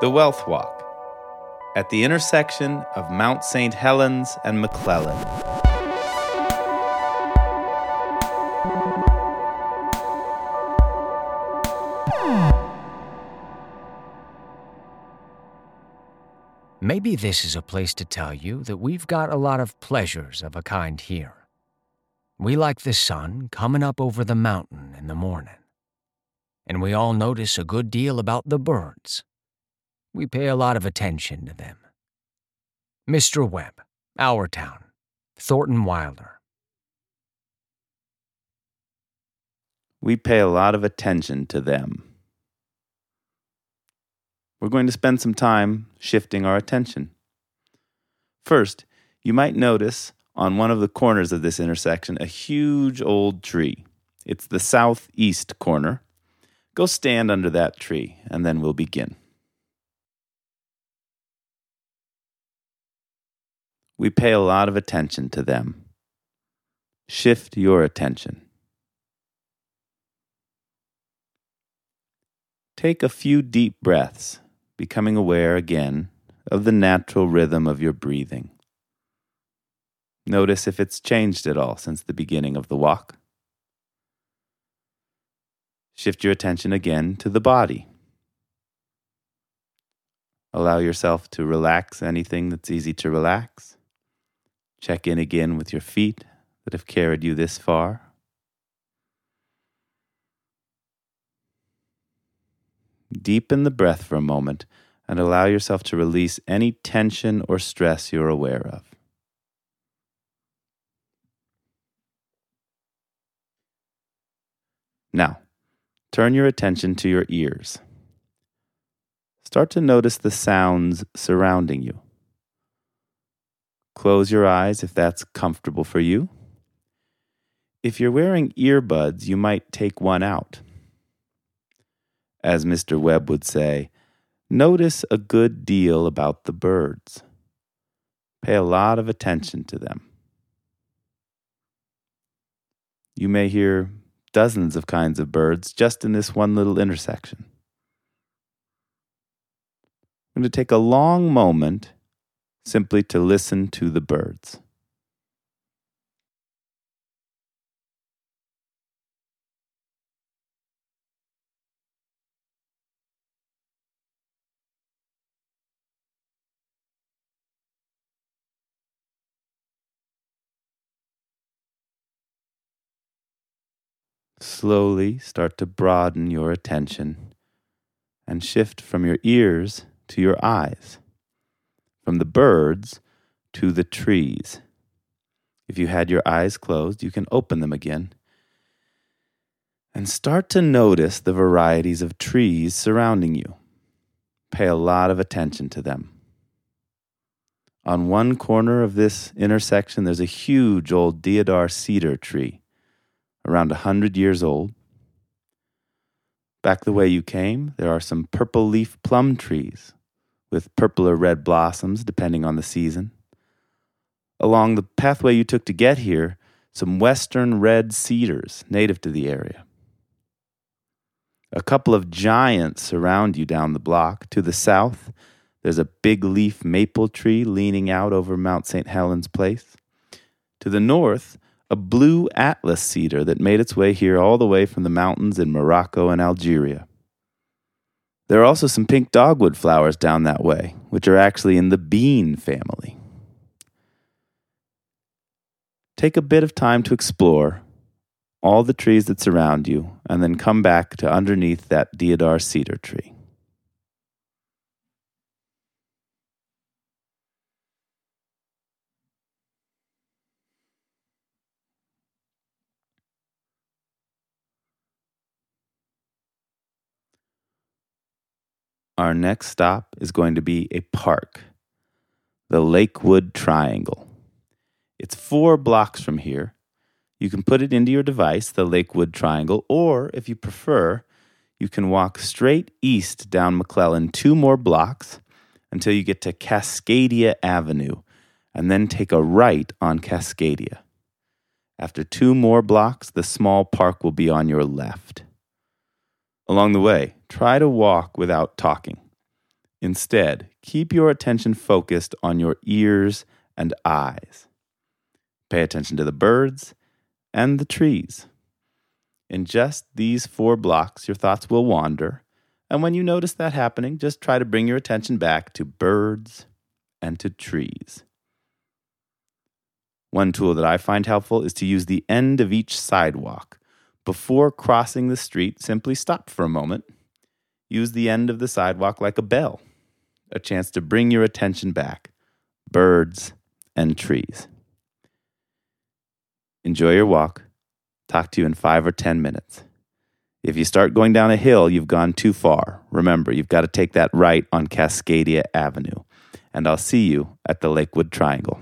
The Wealth Walk at the intersection of Mount St. Helens and McClellan. Maybe this is a place to tell you that we've got a lot of pleasures of a kind here. We like the sun coming up over the mountain in the morning. And we all notice a good deal about the birds. We pay a lot of attention to them. Mr. Webb, Our Town, Thornton Wilder. We pay a lot of attention to them. We're going to spend some time shifting our attention. First, you might notice on one of the corners of this intersection a huge old tree. It's the southeast corner. Go stand under that tree, and then we'll begin. We pay a lot of attention to them. Shift your attention. Take a few deep breaths, becoming aware again of the natural rhythm of your breathing. Notice if it's changed at all since the beginning of the walk. Shift your attention again to the body. Allow yourself to relax anything that's easy to relax. Check in again with your feet that have carried you this far. Deepen the breath for a moment and allow yourself to release any tension or stress you're aware of. Now, turn your attention to your ears. Start to notice the sounds surrounding you. Close your eyes if that's comfortable for you. If you're wearing earbuds, you might take one out. As Mr. Webb would say, notice a good deal about the birds. Pay a lot of attention to them. You may hear dozens of kinds of birds just in this one little intersection. I'm going to take a long moment simply to listen to the birds. Slowly start to broaden your attention and shift from your ears to your eyes, from the birds to the trees. If you had your eyes closed, you can open them again and start to notice the varieties of trees surrounding you. Pay a lot of attention to them. On one corner of this intersection, there's a huge old deodar cedar tree around a hundred years old. Back the way you came, there are some purple leaf plum trees with purple or red blossoms depending on the season. Along the pathway you took to get here, some western red cedars native to the area. A couple of giants surround you down the block. To the south, there's a big leaf maple tree leaning out over Mount St. Helens Place. To the north, a blue atlas cedar that made its way here all the way from the mountains in Morocco and Algeria. There are also some pink dogwood flowers down that way, which are actually in the bean family. Take a bit of time to explore all the trees that surround you and then come back to underneath that deodar cedar tree. Our next stop is going to be a park, the Lakewood Triangle. It's four blocks from here. You can put it into your device, the Lakewood Triangle, or if you prefer, you can walk straight east down McClellan two more blocks until you get to Cascadia Avenue, and then take a right on Cascadia. After two more blocks, the small park will be on your left. Along the way, try to walk without talking. Instead, keep your attention focused on your ears and eyes. Pay attention to the birds and the trees. In just these four blocks, your thoughts will wander. And when you notice that happening, just try to bring your attention back to birds and to trees. One tool that I find helpful is to use the end of each sidewalk. Before crossing the street, simply stop for a moment. Use the end of the sidewalk like a bell, a chance to bring your attention back. Birds and trees. Enjoy your walk. Talk to you in five or 10 minutes. If you start going down a hill, you've gone too far. Remember, you've got to take that right on Cascadia Avenue. And I'll see you at the Lakewood Triangle.